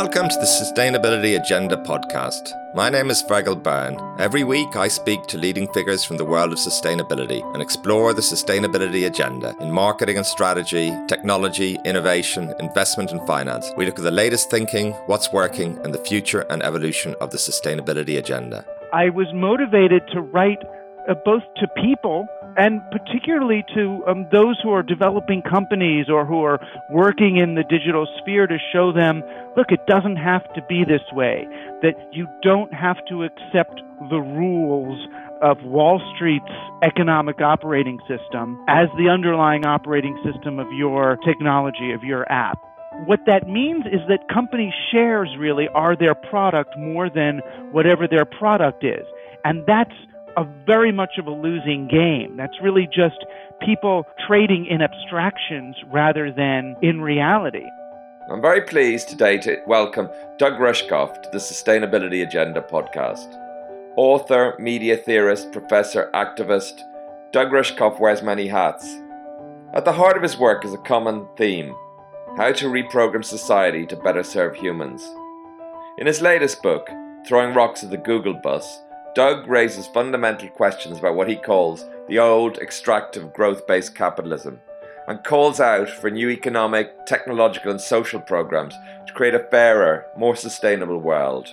Welcome to the Sustainability Agenda podcast. My name is Fergal Byrne. Every week, I speak to leading figures from the world of sustainability and explore the sustainability agenda in marketing and strategy, technology, innovation, investment, and finance. We look at the latest thinking, what's working, and the future and evolution of the sustainability agenda. I was motivated to write uh, both to people and particularly to um, those who are developing companies or who are working in the digital sphere to show them look, it doesn't have to be this way, that you don't have to accept the rules of Wall Street's economic operating system as the underlying operating system of your technology, of your app. What that means is that company shares really are their product more than whatever their product is. And that's a very much of a losing game. That's really just people trading in abstractions rather than in reality. I'm very pleased today to welcome Doug Rushkoff to the Sustainability Agenda podcast. Author, media theorist, professor, activist, Doug Rushkoff wears many hats. At the heart of his work is a common theme how to reprogram society to better serve humans. In his latest book, Throwing Rocks at the Google Bus, Doug raises fundamental questions about what he calls the old extractive growth based capitalism and calls out for new economic, technological, and social programs to create a fairer, more sustainable world.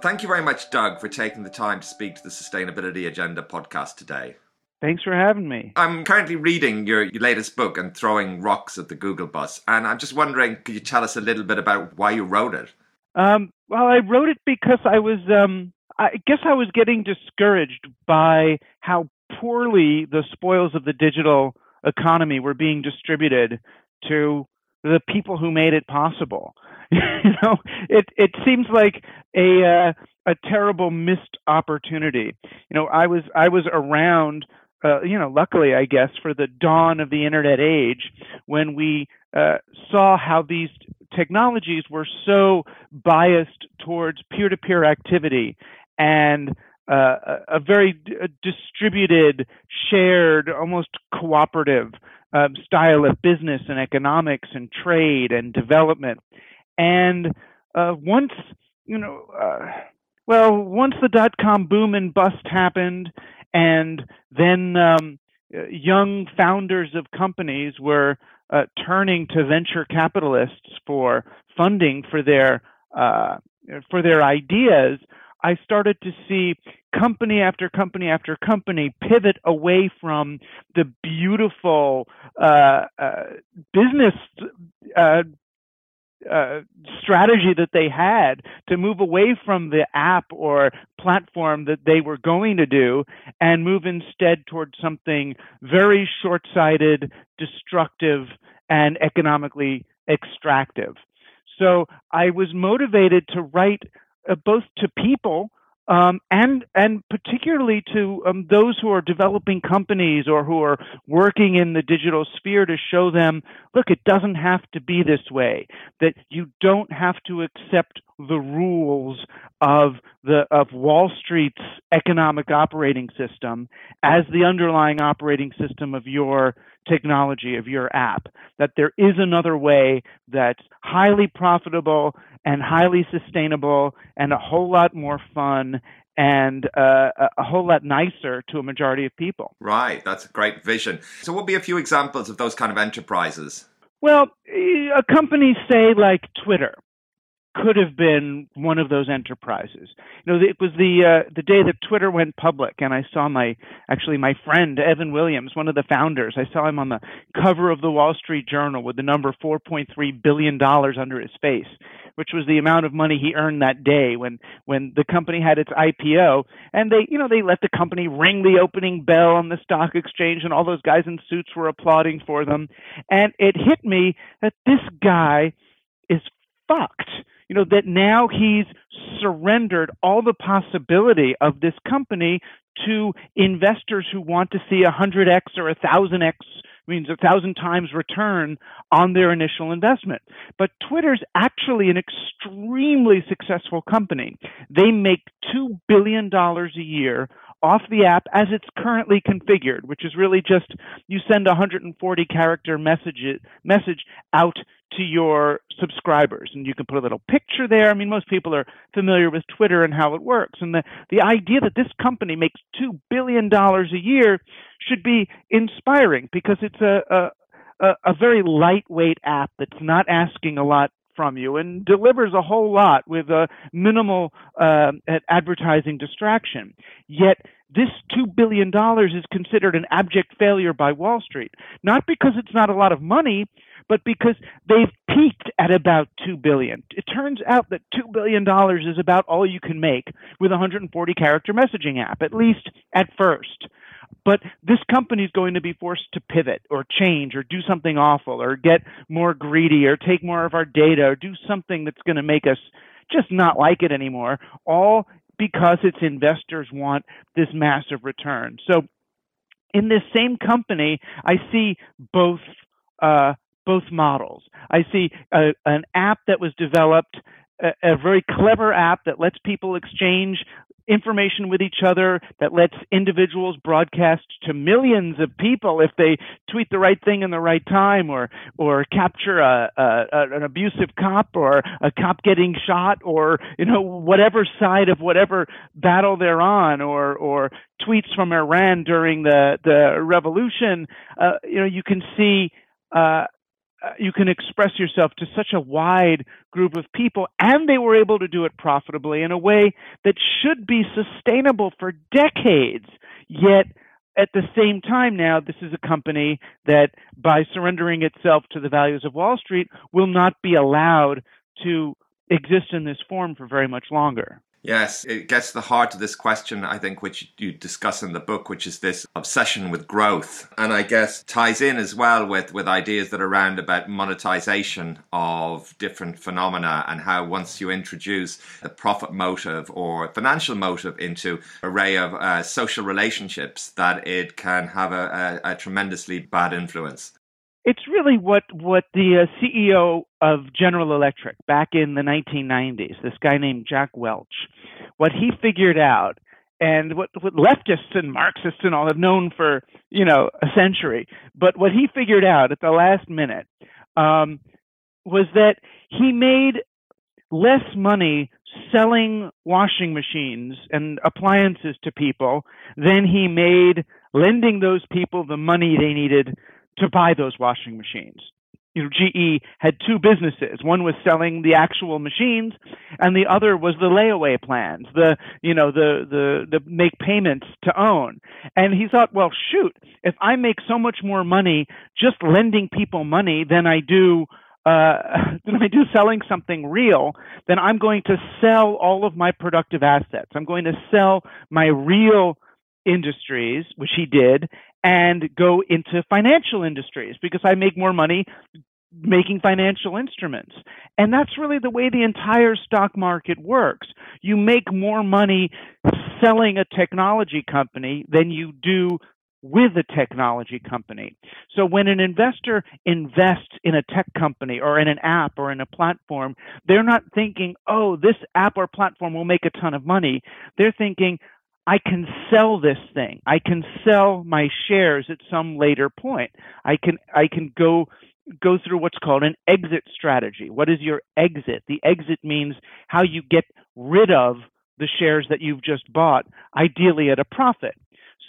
Thank you very much, Doug, for taking the time to speak to the Sustainability Agenda podcast today. Thanks for having me. I'm currently reading your, your latest book and throwing rocks at the Google bus, and I'm just wondering, could you tell us a little bit about why you wrote it? Um, well, I wrote it because I was um, I guess I was getting discouraged by how poorly the spoils of the digital economy were being distributed to the people who made it possible. you know, it it seems like a uh, a terrible missed opportunity. You know, I was I was around uh, you know, luckily, I guess, for the dawn of the internet age, when we uh, saw how these technologies were so biased towards peer to peer activity and uh, a very distributed, shared, almost cooperative um, style of business and economics and trade and development. And uh, once, you know, uh, well, once the dot com boom and bust happened, and then um, young founders of companies were uh, turning to venture capitalists for funding for their uh, for their ideas. I started to see company after company after company pivot away from the beautiful uh, uh, business uh, uh, strategy that they had to move away from the app or platform that they were going to do and move instead towards something very short sighted, destructive, and economically extractive. So I was motivated to write uh, both to people um, and and particularly to um, those who are developing companies or who are working in the digital sphere to show them, look, it doesn't have to be this way. That you don't have to accept the rules of the of Wall Street's economic operating system as the underlying operating system of your technology of your app. That there is another way that's highly profitable and highly sustainable and a whole lot more fun and uh, a whole lot nicer to a majority of people. Right, that's a great vision. So, what would be a few examples of those kind of enterprises? Well, a company, say, like Twitter, could have been one of those enterprises. You know, it was the uh, the day that Twitter went public, and I saw my actually my friend Evan Williams, one of the founders. I saw him on the cover of the Wall Street Journal with the number 4.3 billion dollars under his face, which was the amount of money he earned that day when when the company had its IPO. And they, you know, they let the company ring the opening bell on the stock exchange, and all those guys in suits were applauding for them. And it hit me that this guy is fucked you know, that now he's surrendered all the possibility of this company to investors who want to see a 100x or a 1000x means a thousand times return on their initial investment. But Twitter's actually an extremely successful company. They make $2 billion a year off the app as it's currently configured, which is really just you send a 140 character message message out to your subscribers and you can put a little picture there. I mean most people are familiar with Twitter and how it works and the the idea that this company makes 2 billion dollars a year should be inspiring because it's a, a a very lightweight app that's not asking a lot from you and delivers a whole lot with a minimal uh, advertising distraction. Yet this $2 billion is considered an abject failure by Wall Street, not because it's not a lot of money, but because they've peaked at about 2 billion. It turns out that $2 billion is about all you can make with a 140 character messaging app, at least at first. But this company is going to be forced to pivot or change or do something awful or get more greedy or take more of our data or do something that's going to make us just not like it anymore, all because its investors want this massive return. So in this same company, I see both uh, both models. I see a, an app that was developed a, a, very clever app that lets people exchange information with each other that lets individuals broadcast to millions of people if they tweet the right thing in the right time or or capture a, a, an abusive cop or a cop getting shot or you know whatever side of whatever battle they're on or or tweets from Iran during the the revolution uh, you know you can see uh, uh, you can express yourself to such a wide group of people, and they were able to do it profitably in a way that should be sustainable for decades. Yet, at the same time, now this is a company that, by surrendering itself to the values of Wall Street, will not be allowed to exist in this form for very much longer. Yes, it gets to the heart of this question, I think, which you discuss in the book, which is this obsession with growth. And I guess ties in as well with, with ideas that are around about monetization of different phenomena and how once you introduce the profit motive or financial motive into array of uh, social relationships, that it can have a, a, a tremendously bad influence it's really what what the uh, CEO of General Electric back in the 1990s, this guy named Jack Welch, what he figured out, and what, what leftists and Marxists and all have known for you know a century, but what he figured out at the last minute um, was that he made less money selling washing machines and appliances to people than he made lending those people the money they needed to buy those washing machines. You know, GE had two businesses. One was selling the actual machines, and the other was the layaway plans, the you know the the the make payments to own. And he thought, well, shoot, if I make so much more money just lending people money than I do uh, than I do selling something real, then I'm going to sell all of my productive assets. I'm going to sell my real industries, which he did, and go into financial industries because I make more money making financial instruments. And that's really the way the entire stock market works. You make more money selling a technology company than you do with a technology company. So when an investor invests in a tech company or in an app or in a platform, they're not thinking, oh, this app or platform will make a ton of money. They're thinking, I can sell this thing. I can sell my shares at some later point. I can I can go go through what's called an exit strategy. What is your exit? The exit means how you get rid of the shares that you've just bought, ideally at a profit.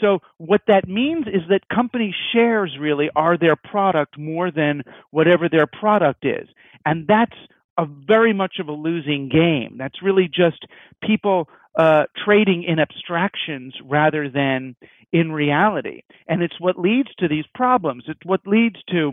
So what that means is that company shares really are their product more than whatever their product is. And that's a very much of a losing game. That's really just people uh, trading in abstractions rather than in reality. And it's what leads to these problems. It's what leads to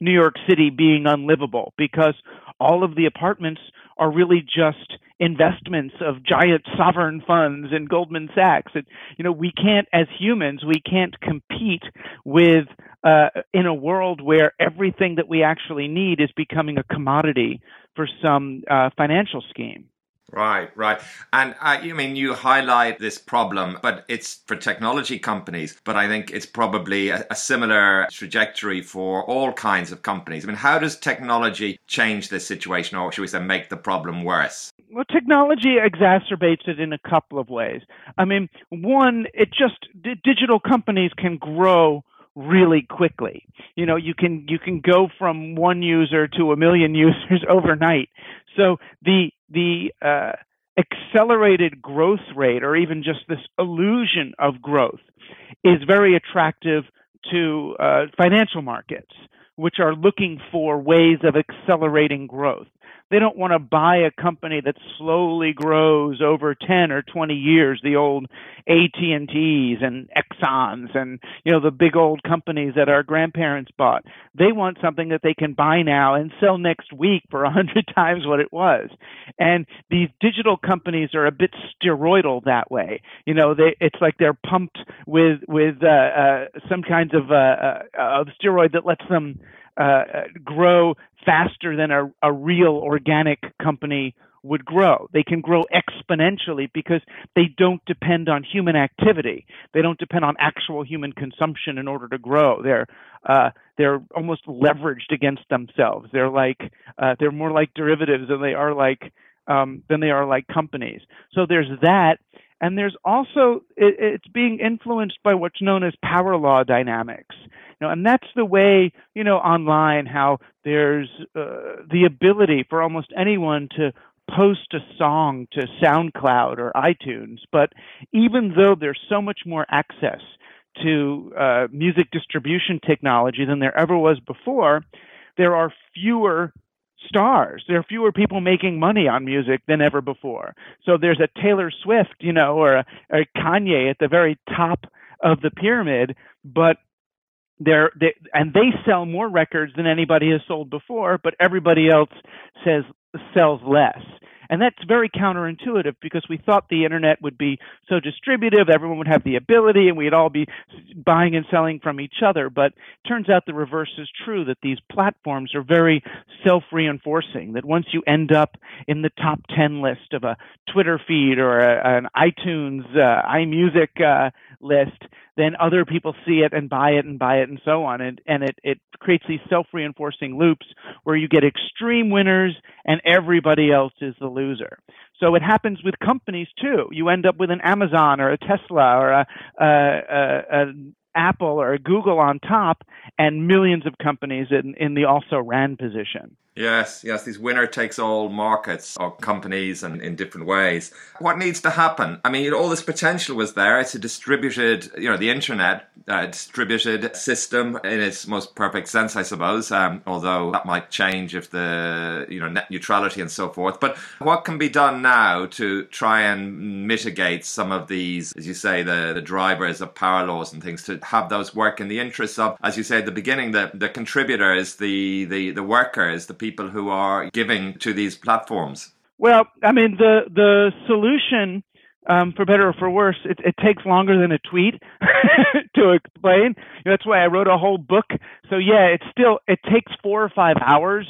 New York City being unlivable because all of the apartments are really just investments of giant sovereign funds and Goldman Sachs. And, you know, we can't, as humans, we can't compete with, uh, in a world where everything that we actually need is becoming a commodity for some uh, financial scheme. Right, right. And uh, you mean you highlight this problem, but it's for technology companies, but I think it's probably a, a, similar trajectory for all kinds of companies. I mean, how does technology change this situation, or should we say make the problem worse? well, technology exacerbates it in a couple of ways. I mean, one, it just d- digital companies can grow really quickly. You know, you can you can go from one user to a million users overnight. So the the uh, accelerated growth rate, or even just this illusion of growth, is very attractive to uh, financial markets, which are looking for ways of accelerating growth. They don't want to buy a company that slowly grows over 10 or 20 years, the old AT&Ts and Exxons and, you know, the big old companies that our grandparents bought. They want something that they can buy now and sell next week for a hundred times what it was. And these digital companies are a bit steroidal that way. You know, they, it's like they're pumped with, with, uh, uh, some kinds of, uh, uh, of steroid that lets them, uh, grow faster than a, a real organic company would grow. They can grow exponentially because they don't depend on human activity. They don't depend on actual human consumption in order to grow. They're uh, they're almost leveraged against themselves. They're like uh, they're more like derivatives than they are like um, than they are like companies. So there's that, and there's also it, it's being influenced by what's known as power law dynamics You know, and that's the way, you know, online, how there's uh, the ability for almost anyone to post a song to SoundCloud or iTunes. But even though there's so much more access to uh, music distribution technology than there ever was before, there are fewer stars. There are fewer people making money on music than ever before. So there's a Taylor Swift, you know, or a, Kanye at the very top of the pyramid, but they're they, and they sell more records than anybody has sold before, but everybody else says sells less. And that's very counterintuitive because we thought the internet would be so distributive, everyone would have the ability, and we'd all be buying and selling from each other. But turns out the reverse is true that these platforms are very self reinforcing, that once you end up in the top 10 list of a Twitter feed or a, an iTunes, uh, iMusic uh, list, then other people see it and buy it and buy it and so on. And, and it, it creates these self reinforcing loops where you get extreme winners and everybody else is the loser. So it happens with companies too. You end up with an Amazon or a Tesla or a, a, a, a Apple or a Google on top and millions of companies in, in the also ran position. Yes, yes, these winner takes all markets or companies and in different ways. What needs to happen? I mean, all this potential was there. It's a distributed, you know, the internet, uh, distributed system in its most perfect sense, I suppose, um, although that might change if the, you know, net neutrality and so forth. But what can be done now to try and mitigate some of these, as you say, the, the drivers of power laws and things to have those work in the interests of, as you say at the beginning, the, the contributors, the, the, the workers, the people people who are giving to these platforms? Well, I mean, the the solution, um, for better or for worse, it, it takes longer than a tweet to explain. That's why I wrote a whole book. So yeah, it still it takes four or five hours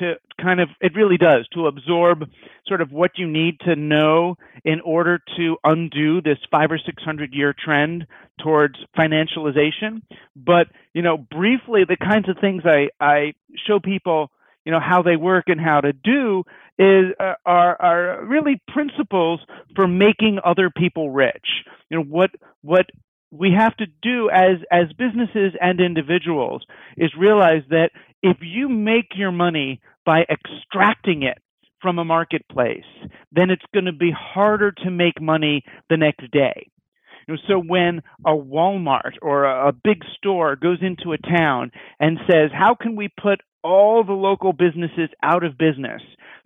to kind of it really does to absorb sort of what you need to know in order to undo this five or six hundred year trend towards financialization. But you know, briefly, the kinds of things I I show people you know how they work and how to do is uh, are are really principles for making other people rich. You know what what we have to do as as businesses and individuals is realize that if you make your money by extracting it from a marketplace then it's going to be harder to make money the next day. You know, so when a Walmart or a, a big store goes into a town and says, "How can we put all the local businesses out of business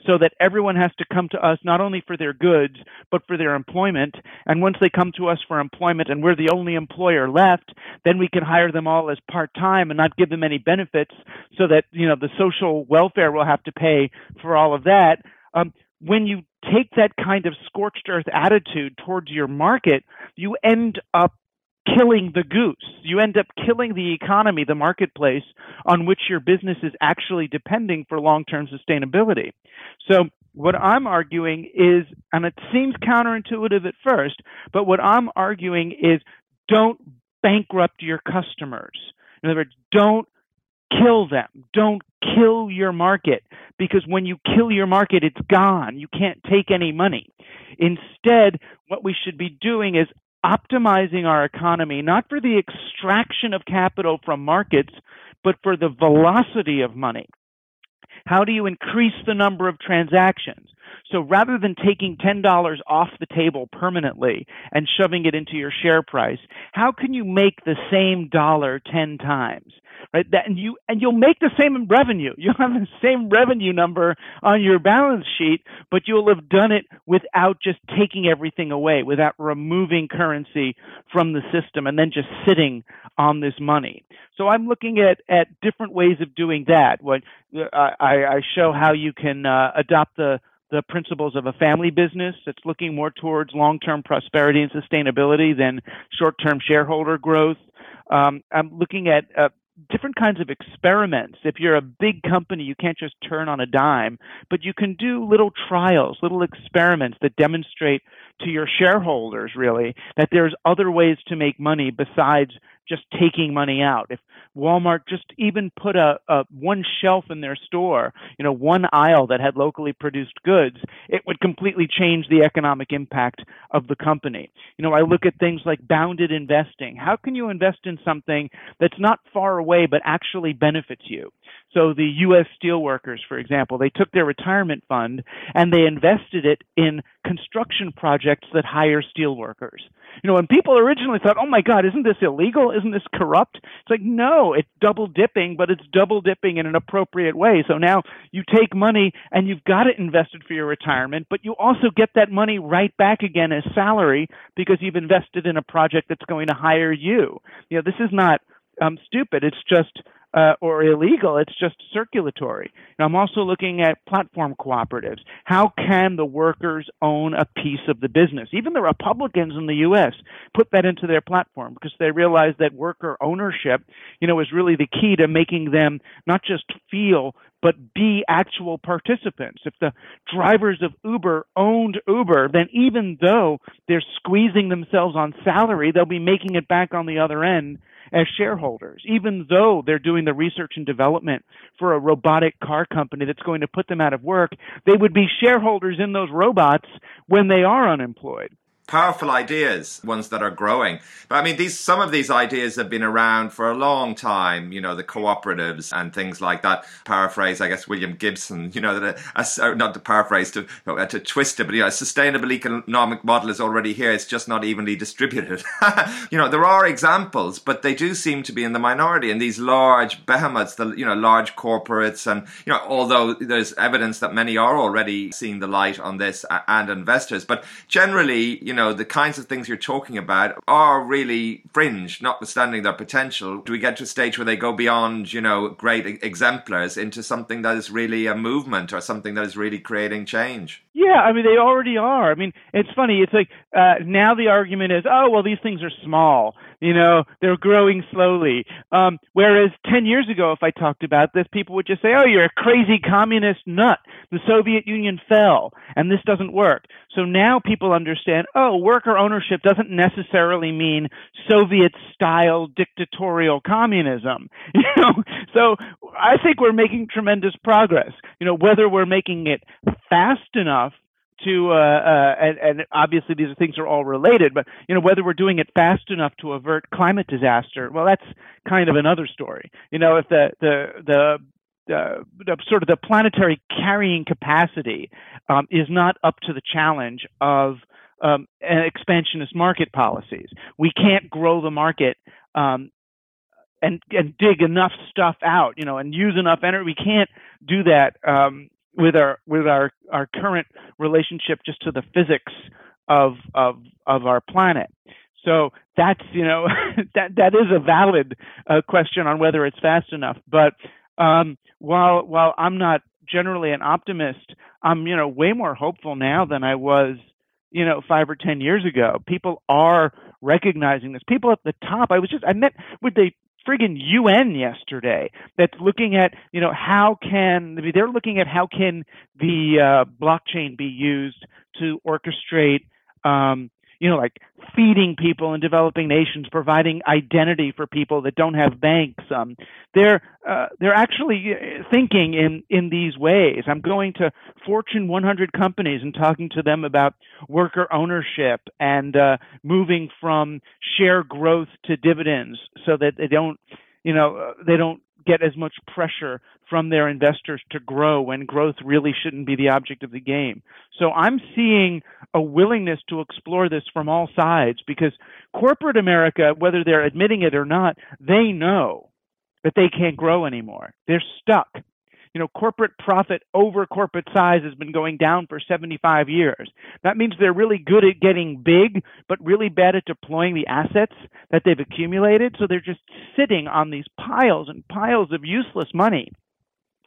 so that everyone has to come to us not only for their goods but for their employment. And once they come to us for employment and we're the only employer left then we can hire them all as part-time and not give them any benefits so that you know the social welfare will have to pay for all of that. Um, when you take that kind of scorched earth attitude towards your market you end up killing the goose. You end up killing the economy, the marketplace on which your business is actually depending for long term sustainability. So, what I'm arguing is, and it seems counterintuitive at first, but what I'm arguing is don't bankrupt your customers. In other words, don't kill them. Don't kill your market because when you kill your market, it's gone. You can't take any money. Instead, what we should be doing is optimizing our economy, not for the extraction of capital from markets, but for the velocity of money. How do you increase the number of transactions? So rather than taking $10 off the table permanently and shoving it into your share price, how can you make the same dollar 10 times? Right? That, and you and you'll make the same revenue. You'll have the same revenue number on your balance sheet, but you'll have done it without just taking everything away, without removing currency from the system and then just sitting on this money. So I'm looking at, at different ways of doing that. What I, I show how you can uh, adopt the the principles of a family business that's looking more towards long-term prosperity and sustainability than short-term shareholder growth. Um, I'm looking at uh, different kinds of experiments. If you're a big company, you can't just turn on a dime, but you can do little trials, little experiments that demonstrate to your shareholders really that there's other ways to make money besides just taking money out. If Walmart just even put a, a one shelf in their store, you know, one aisle that had locally produced goods, it would completely change the economic impact of the company. You know, I look at things like bounded investing. How can you invest in something that's not far away but actually benefits you? So the U.S. steelworkers, for example, they took their retirement fund and they invested it in construction projects that hire steelworkers. You know, when people originally thought, "Oh my God, isn't this illegal? Isn't this corrupt?" It's like, no, it's double dipping, but it's double dipping in an appropriate way. So now you take money and you've got it invested for your retirement, but you also get that money right back again as salary because you've invested in a project that's going to hire you. You know, this is not um, stupid. It's just uh, or illegal. It's just circulatory. And I'm also looking at platform cooperatives. How can the workers own a piece of the business? Even the Republicans in the U.S. put that into their platform because they realize that worker ownership, you know, is really the key to making them not just feel but be actual participants. If the drivers of Uber owned Uber, then even though they're squeezing themselves on salary, they'll be making it back on the other end as shareholders, even though they're doing the research and development for a robotic car company that's going to put them out of work, they would be shareholders in those robots when they are unemployed powerful ideas, ones that are growing. But I mean, these some of these ideas have been around for a long time. You know, the cooperatives and things like that. Paraphrase, I guess, William Gibson. You know, that a, a, uh, not to paraphrase to uh, to twist it, but you know, a sustainable economic model is already here. It's just not evenly distributed. you know, there are examples, but they do seem to be in the minority. And these large behemoths, the you know, large corporates, and you know, although there's evidence that many are already seeing the light on this and investors, but generally, you know, the kinds of things you're talking about are really fringe, notwithstanding their potential. Do we get to a stage where they go beyond, you know, great exemplars into something that is really a movement or something that is really creating change? Yeah, I mean, they already are. I mean, it's funny. It's like uh, now the argument is, oh, well, these things are small. You know, they're growing slowly. Um, whereas 10 years ago, if I talked about this, people would just say, oh, you're a crazy communist nut. The Soviet Union fell, and this doesn't work. So now people understand, oh, worker ownership doesn't necessarily mean Soviet style dictatorial communism. You know, so I think we're making tremendous progress. You know, whether we're making it fast enough to uh, uh, and, and obviously these things are all related, but you know whether we're doing it fast enough to avert climate disaster, well, that's kind of another story. You know, if the the the uh, sort of the planetary carrying capacity um, is not up to the challenge of um, expansionist market policies. We can't grow the market um, and and dig enough stuff out, you know, and use enough energy. We can't do that um, with our with our our current relationship just to the physics of of of our planet. So that's you know that that is a valid uh, question on whether it's fast enough. But um, while while I'm not generally an optimist, I'm you know way more hopeful now than I was you know five or ten years ago. People are recognizing this. People at the top. I was just I met with the friggin' UN yesterday that's looking at, you know, how can they're looking at how can the uh, blockchain be used to orchestrate, um, you know, like feeding people in developing nations, providing identity for people that don't have banks. Um, they're uh, they're actually uh, thinking in in these ways. I'm going to Fortune 100 companies and talking to them about worker ownership and uh, moving from share growth to dividends, so that they don't you know uh, they don't get as much pressure from their investors to grow when growth really shouldn't be the object of the game. So I'm seeing a willingness to explore this from all sides because corporate America, whether they're admitting it or not, they know that they can't grow anymore. They're stuck you know, corporate profit over corporate size has been going down for 75 years. That means they're really good at getting big, but really bad at deploying the assets that they've accumulated. So they're just sitting on these piles and piles of useless money.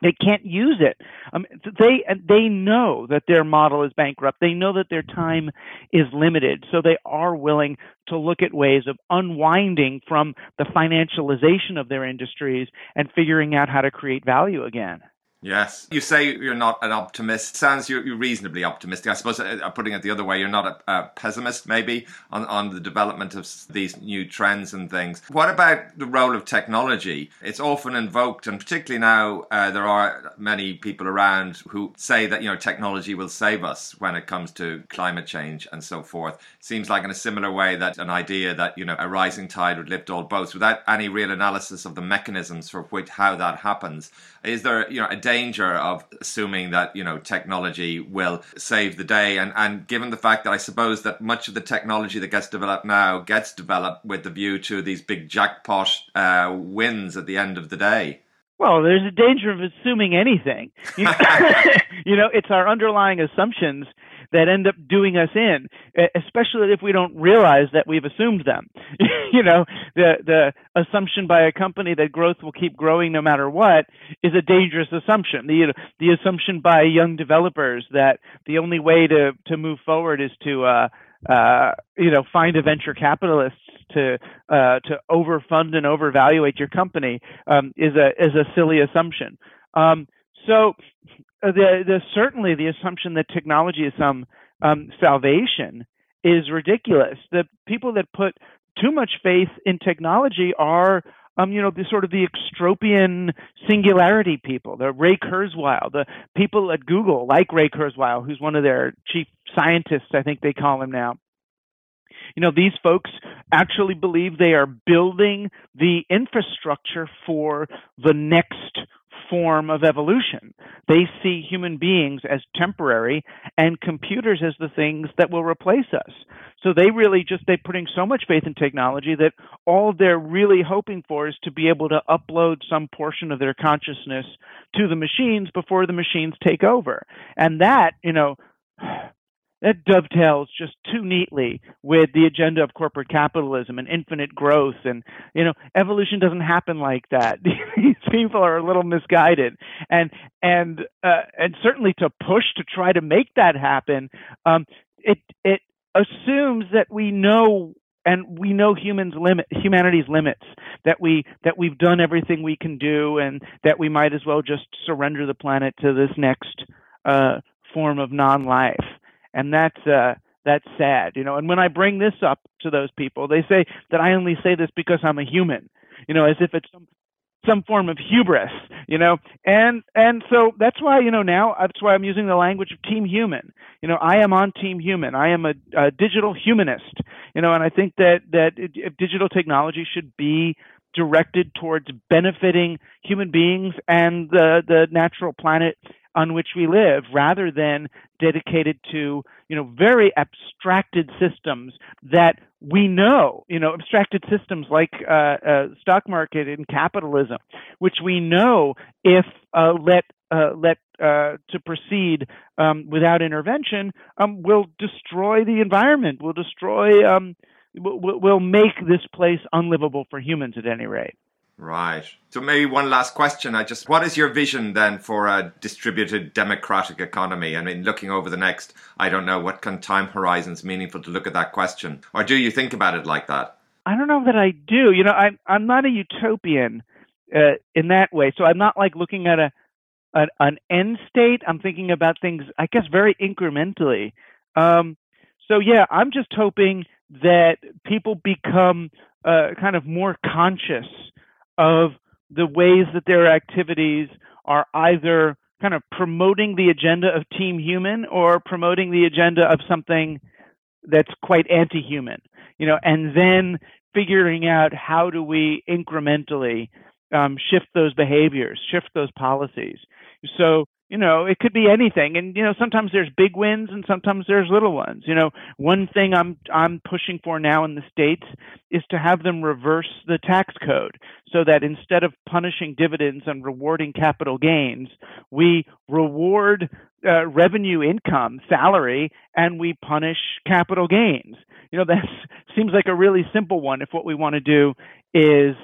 They can't use it. Um, they they know that their model is bankrupt. They know that their time is limited. So they are willing to look at ways of unwinding from the financialization of their industries and figuring out how to create value again. Yes. You say you're not an optimist. Sounds you're, you're reasonably optimistic. I suppose uh, putting it the other way, you're not a, a, pessimist maybe on, on the development of these new trends and things. What about the role of technology? It's often invoked, and particularly now, uh, there are many people around who say that, you know, technology will save us when it comes to climate change and so forth. Seems like in a similar way that an idea that, you know, a rising tide would lift all boats without any real analysis of the mechanisms for which, how that happens. Is there, you know, a danger of assuming that you know technology will save the day and and given the fact that I suppose that much of the technology that gets developed now gets developed with the view to these big jackpot uh, wins at the end of the day. Well, there's a danger of assuming anything. You know, you know, it's our underlying assumptions that end up doing us in, especially if we don't realize that we've assumed them. you know, the the assumption by a company that growth will keep growing no matter what is a dangerous assumption. The the assumption by young developers that the only way to to move forward is to uh, uh, you know find a venture capitalist to uh, to overfund and overvaluate your company um, is a is a silly assumption. Um, so the, the certainly the assumption that technology is some um, salvation is ridiculous. The people that put too much faith in technology are um, you know, the sort of the extropian singularity people, the Ray Kurzweil, the people at Google, like Ray Kurzweil, who's one of their chief scientists, I think they call him now. You know, these folks actually believe they are building the infrastructure for the next form of evolution. They see human beings as temporary and computers as the things that will replace us. So they really just they're putting so much faith in technology that all they're really hoping for is to be able to upload some portion of their consciousness to the machines before the machines take over. And that, you know, that dovetails just too neatly with the agenda of corporate capitalism and infinite growth. And you know evolution doesn't happen like that. These people are a little misguided. And and uh, and certainly to push to try to make that happen um, it it assumes that we know and we know humans limit humanity's limits that we that we've done everything we can do and that we might as well just surrender the planet to this next uh, form of non-life and that's uh, that's sad, you know. And when I bring this up to those people, they say that I only say this because I'm a human, you know, as if it's some some form of hubris, you know. And and so that's why you know now that's why I'm using the language of team human. You know, I am on team human. I am a, a digital humanist, you know, and I think that that it, digital technology should be directed towards benefiting human beings and the the natural planet on which we live rather than dedicated to you know very abstracted systems that we know you know abstracted systems like uh, uh, stock market and capitalism which we know if uh, let uh, let uh, to proceed um, without intervention um, will destroy the environment will destroy um, will, will make this place unlivable for humans at any rate Right. So maybe one last question. I just, what is your vision then for a distributed democratic economy? I mean, looking over the next, I don't know, what kind time horizons meaningful to look at that question, or do you think about it like that? I don't know that I do. You know, I'm I'm not a utopian uh, in that way. So I'm not like looking at a an, an end state. I'm thinking about things, I guess, very incrementally. Um, So yeah, I'm just hoping that people become uh, kind of more conscious of the ways that their activities are either kind of promoting the agenda of Team Human or promoting the agenda of something that's quite anti-human, you know, and then figuring out how do we incrementally um, shift those behaviors, shift those policies. So you know, it could be anything. And you know, sometimes there's big wins and sometimes there's little ones. You know, one thing I'm I'm pushing for now in the states is to have them reverse the tax code so that instead of punishing dividends and rewarding capital gains, we reward uh, revenue income, salary, and we punish capital gains. You know, that seems like a really simple one if what we want to do is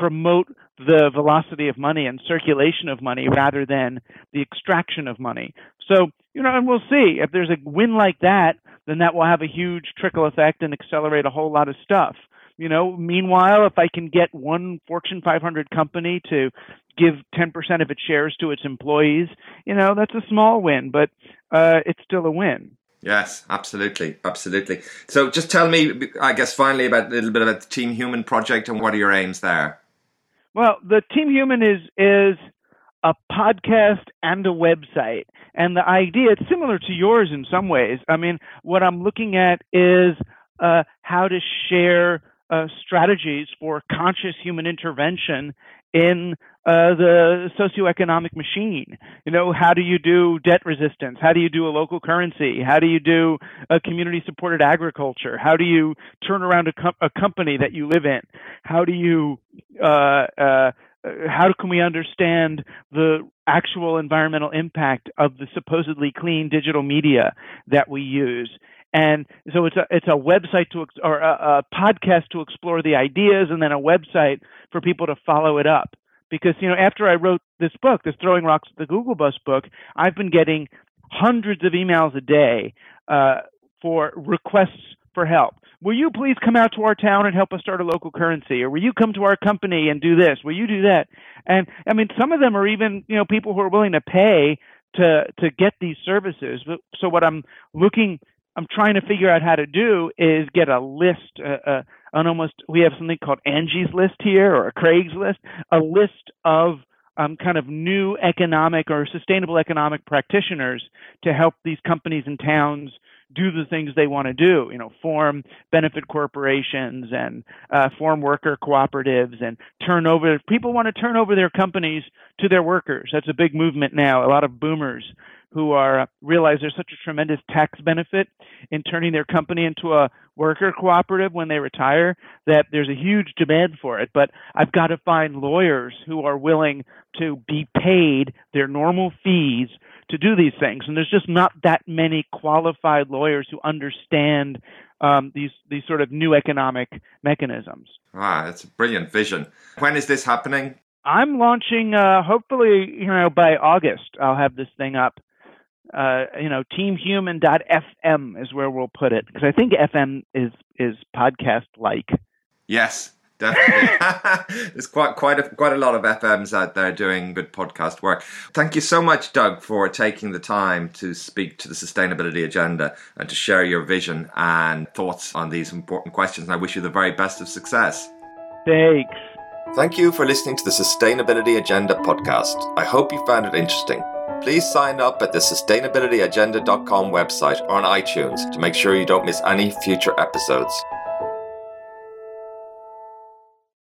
promote the velocity of money and circulation of money rather than the extraction of money. So, you know, and we'll see. If there's a win like that, then that will have a huge trickle effect and accelerate a whole lot of stuff. You know, meanwhile, if I can get one Fortune 500 company to give 10% of its shares to its employees, you know, that's a small win, but uh, it's still a win. Yes, absolutely, absolutely. So, just tell me, I guess, finally about a little bit about the Team Human project and what are your aims there? Well, the Team Human is is a podcast and a website. And the idea, it's similar to yours in some ways. I mean, what I'm looking at is uh, how to share uh, strategies for conscious human intervention in uh, the socioeconomic machine. You know, how do you do debt resistance? How do you do a local currency? How do you do a community supported agriculture? How do you turn around a, com- a company that you live in? How do you uh, uh, how can we understand the actual environmental impact of the supposedly clean digital media that we use? And so it's a it's a website to or a, a podcast to explore the ideas, and then a website for people to follow it up. Because you know, after I wrote this book, this Throwing Rocks at the Google Bus book, I've been getting hundreds of emails a day uh, for requests for help. Will you please come out to our town and help us start a local currency? Or will you come to our company and do this? Will you do that? And I mean, some of them are even, you know, people who are willing to pay to to get these services. So what I'm looking I'm trying to figure out how to do is get a list, uh, uh, on almost we have something called Angie's List here or a Craig's List, a list of um, kind of new economic or sustainable economic practitioners to help these companies and towns do the things they want to do. You know, form benefit corporations and uh, form worker cooperatives and turn over. People want to turn over their companies to their workers. That's a big movement now. A lot of boomers who are uh, realize there's such a tremendous tax benefit in turning their company into a worker cooperative when they retire that there's a huge demand for it but i've got to find lawyers who are willing to be paid their normal fees to do these things and there's just not that many qualified lawyers who understand um, these these sort of new economic mechanisms. Wow, that's a brilliant vision. When is this happening? I'm launching. Uh, hopefully, you know, by August, I'll have this thing up uh, you know, teamhuman.fm is where we'll put it because I think FM is is podcast like. Yes, definitely. There's quite quite a, quite a lot of FMs out there doing good podcast work. Thank you so much, Doug, for taking the time to speak to the sustainability agenda and to share your vision and thoughts on these important questions. And I wish you the very best of success. Thanks. Thank you for listening to the Sustainability Agenda podcast. I hope you found it interesting. Please sign up at the sustainabilityagenda.com website or on iTunes to make sure you don't miss any future episodes.